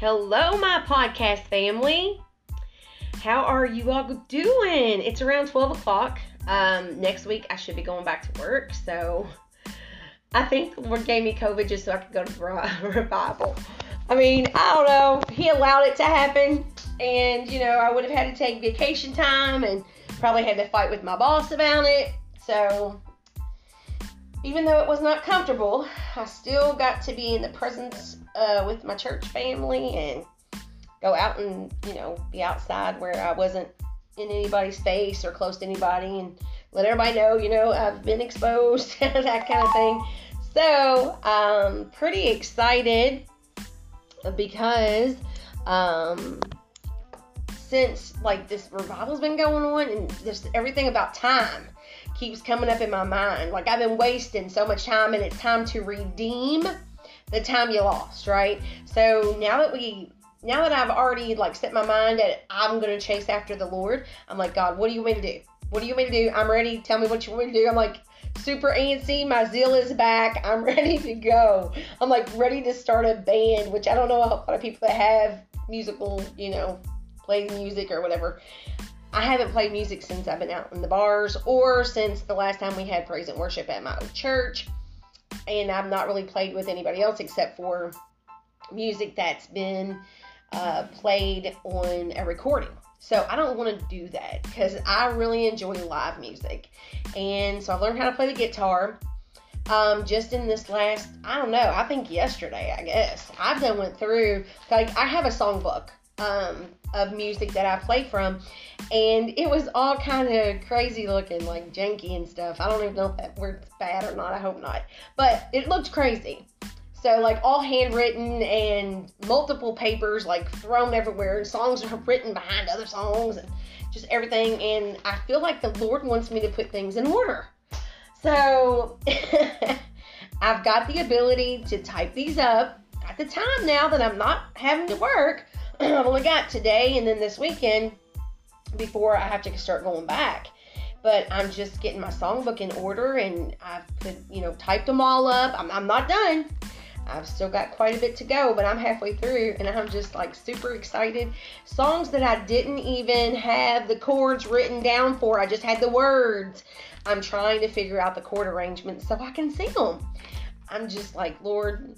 Hello, my podcast family. How are you all doing? It's around 12 o'clock. Um, next week, I should be going back to work. So I think the Lord gave me COVID just so I could go to revival. I mean, I don't know. He allowed it to happen. And, you know, I would have had to take vacation time and probably had to fight with my boss about it. So even though it was not comfortable, I still got to be in the presence uh, with my church family and go out and you know be outside where I wasn't in anybody's face or close to anybody and let everybody know you know I've been exposed that kind of thing. So I'm pretty excited because um, since like this revival's been going on and just everything about time keeps coming up in my mind. Like I've been wasting so much time and it's time to redeem the time you lost, right? So now that we now that I've already like set my mind that I'm gonna chase after the Lord, I'm like, God, what do you want me to do? What do you want me to do? I'm ready. Tell me what you want me to do. I'm like super antsy. My zeal is back. I'm ready to go. I'm like ready to start a band, which I don't know a lot of people that have musical, you know, play music or whatever. I haven't played music since I've been out in the bars or since the last time we had praise and worship at my old church. And I've not really played with anybody else except for music that's been uh, played on a recording. So I don't want to do that because I really enjoy live music. And so I learned how to play the guitar. Um, just in this last, I don't know, I think yesterday, I guess. I've done went through, like, I have a songbook um, of music that I play from, and it was all kind of crazy looking, like janky and stuff. I don't even know if that word's bad or not. I hope not, but it looked crazy. So like all handwritten and multiple papers like thrown everywhere. And songs are written behind other songs and just everything. And I feel like the Lord wants me to put things in order. So I've got the ability to type these up at the time now that I'm not having to work. I've only got today and then this weekend before I have to start going back. But I'm just getting my songbook in order and I've put, you know, typed them all up. I'm, I'm not done. I've still got quite a bit to go, but I'm halfway through and I'm just like super excited. Songs that I didn't even have the chords written down for, I just had the words. I'm trying to figure out the chord arrangements so I can sing them. I'm just like, Lord,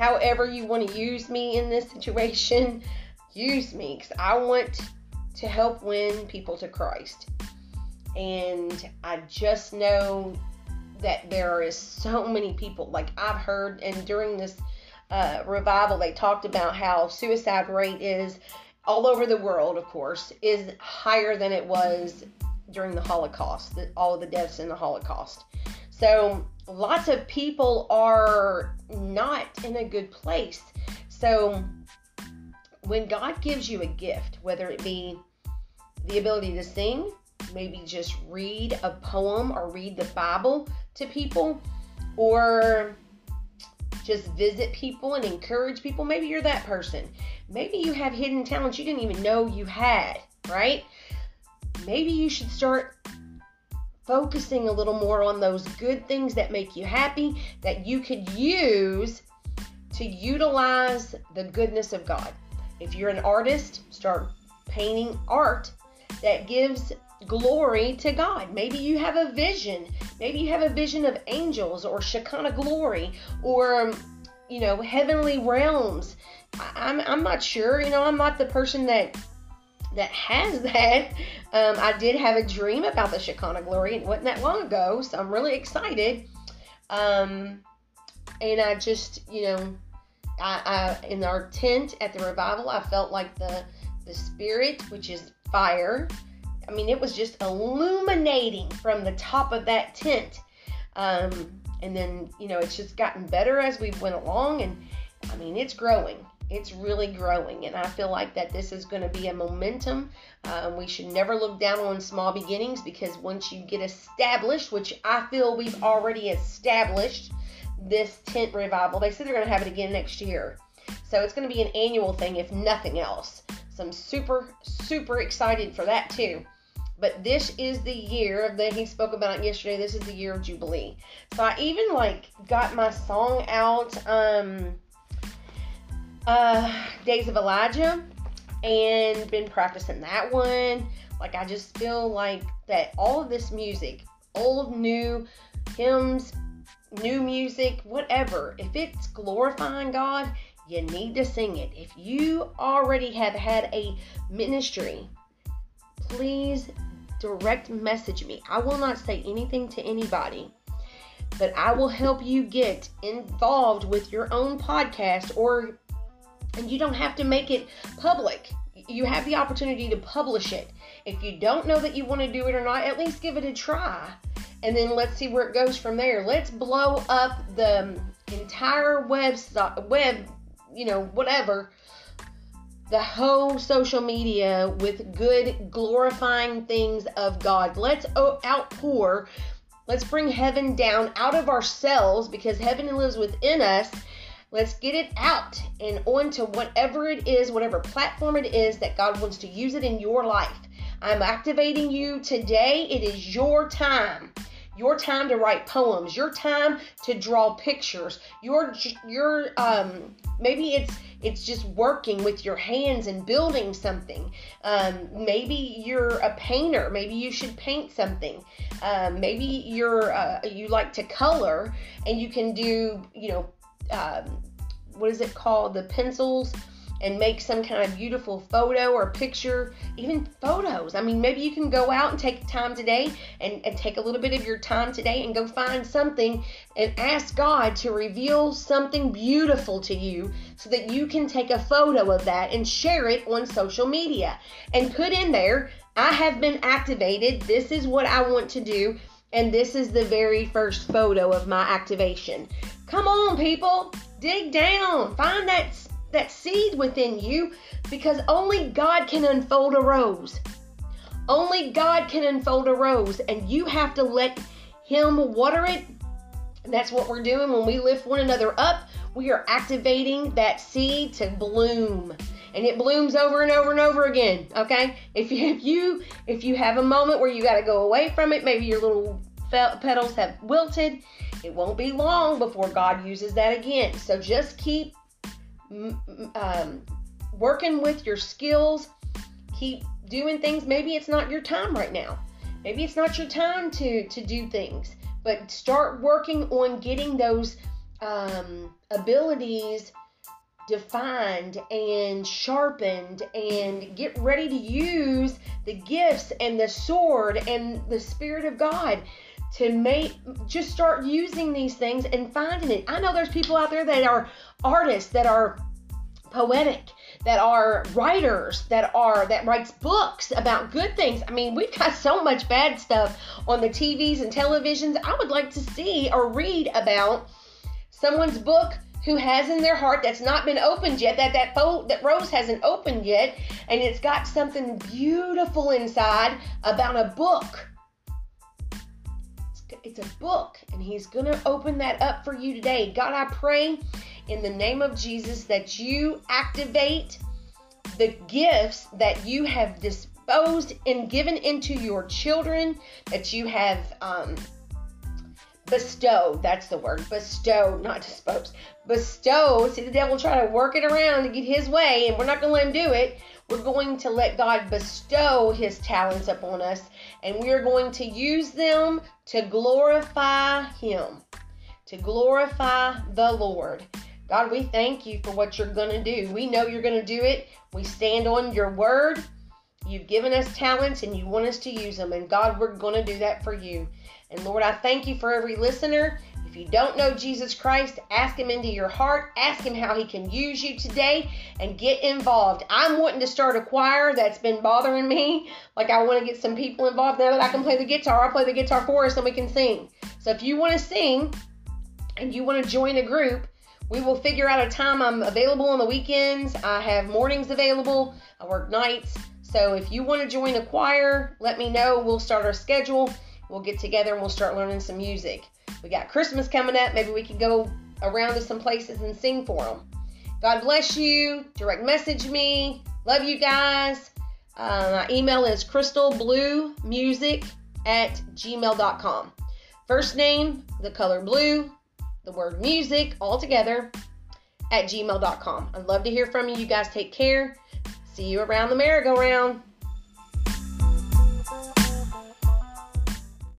however you want to use me in this situation, use me because I want to help win people to Christ. And I just know that there is so many people, like I've heard, and during this uh, revival, they talked about how suicide rate is all over the world, of course, is higher than it was during the Holocaust, all of the deaths in the Holocaust. So lots of people are not in a good place. So when God gives you a gift, whether it be the ability to sing, maybe just read a poem or read the Bible to people, or just visit people and encourage people. Maybe you're that person. Maybe you have hidden talents you didn't even know you had, right? Maybe you should start focusing a little more on those good things that make you happy that you could use to utilize the goodness of God. If you're an artist, start painting art that gives glory to God. Maybe you have a vision. Maybe you have a vision of angels or Shekinah glory or, you know, heavenly realms. I'm, I'm not sure. You know, I'm not the person that that has that. Um, I did have a dream about the Shekinah glory. It wasn't that long ago, so I'm really excited. Um, and I just, you know, I, I in our tent at the revival, I felt like the the spirit, which is fire. I mean, it was just illuminating from the top of that tent. Um, and then, you know, it's just gotten better as we went along, and I mean, it's growing it's really growing and i feel like that this is going to be a momentum. Um, we should never look down on small beginnings because once you get established which i feel we've already established this tent revival they said they're going to have it again next year. So it's going to be an annual thing if nothing else. So i'm super super excited for that too. But this is the year the he spoke about yesterday this is the year of jubilee. So i even like got my song out um uh, Days of Elijah and been practicing that one. Like, I just feel like that all of this music, old, new, hymns, new music, whatever, if it's glorifying God, you need to sing it. If you already have had a ministry, please direct message me. I will not say anything to anybody, but I will help you get involved with your own podcast or and you don't have to make it public. You have the opportunity to publish it. If you don't know that you want to do it or not, at least give it a try. And then let's see where it goes from there. Let's blow up the entire web web, you know, whatever the whole social media with good glorifying things of God. Let's oh, outpour, let's bring heaven down out of ourselves because heaven lives within us. Let's get it out and onto whatever it is, whatever platform it is that God wants to use it in your life. I'm activating you today. It is your time your time to write poems, your time to draw pictures, your your um maybe it's it's just working with your hands and building something. Um, maybe you're a painter. Maybe you should paint something. Um, maybe you're uh, you like to color and you can do you know um, what is it called the pencils and make some kind of beautiful photo or picture, even photos. I mean, maybe you can go out and take time today and, and take a little bit of your time today and go find something and ask God to reveal something beautiful to you so that you can take a photo of that and share it on social media and put in there, I have been activated. This is what I want to do. And this is the very first photo of my activation. Come on, people, dig down, find that that seed within you because only God can unfold a rose. Only God can unfold a rose, and you have to let Him water it. That's what we're doing when we lift one another up. We are activating that seed to bloom, and it blooms over and over and over again. Okay, if you if you if you have a moment where you got to go away from it, maybe your little petals have wilted. It won't be long before God uses that again. So just keep um, working with your skills, keep doing things. Maybe it's not your time right now. Maybe it's not your time to to do things, but start working on getting those um, abilities defined and sharpened and get ready to use the gifts and the sword and the spirit of God to make just start using these things and finding it. I know there's people out there that are artists that are poetic that are writers that are that writes books about good things i mean we've got so much bad stuff on the tvs and televisions i would like to see or read about someone's book who has in their heart that's not been opened yet that that fo- that rose hasn't opened yet and it's got something beautiful inside about a book it's a book and he's going to open that up for you today god i pray in the name of Jesus that you activate the gifts that you have disposed and given into your children, that you have um, bestowed. That's the word. Bestow, not dispose. Bestow. See, the devil try to work it around to get his way, and we're not going to let him do it. We're going to let God bestow his talents upon us, and we are going to use them to glorify him, to glorify the Lord. God, we thank you for what you're going to do. We know you're going to do it. We stand on your word. You've given us talents and you want us to use them. And God, we're going to do that for you. And Lord, I thank you for every listener. If you don't know Jesus Christ, ask him into your heart. Ask him how he can use you today and get involved. I'm wanting to start a choir that's been bothering me. Like, I want to get some people involved now that I can play the guitar. I'll play the guitar for us and we can sing. So, if you want to sing and you want to join a group, we will figure out a time I'm available on the weekends. I have mornings available. I work nights. So if you want to join a choir, let me know. We'll start our schedule. We'll get together and we'll start learning some music. We got Christmas coming up. Maybe we can go around to some places and sing for them. God bless you. Direct message me. Love you guys. Uh, my email is crystalbluemusic at gmail.com. First name, the color blue, the word music all together at gmail.com. I'd love to hear from you. You guys take care. See you around the merry-go-round.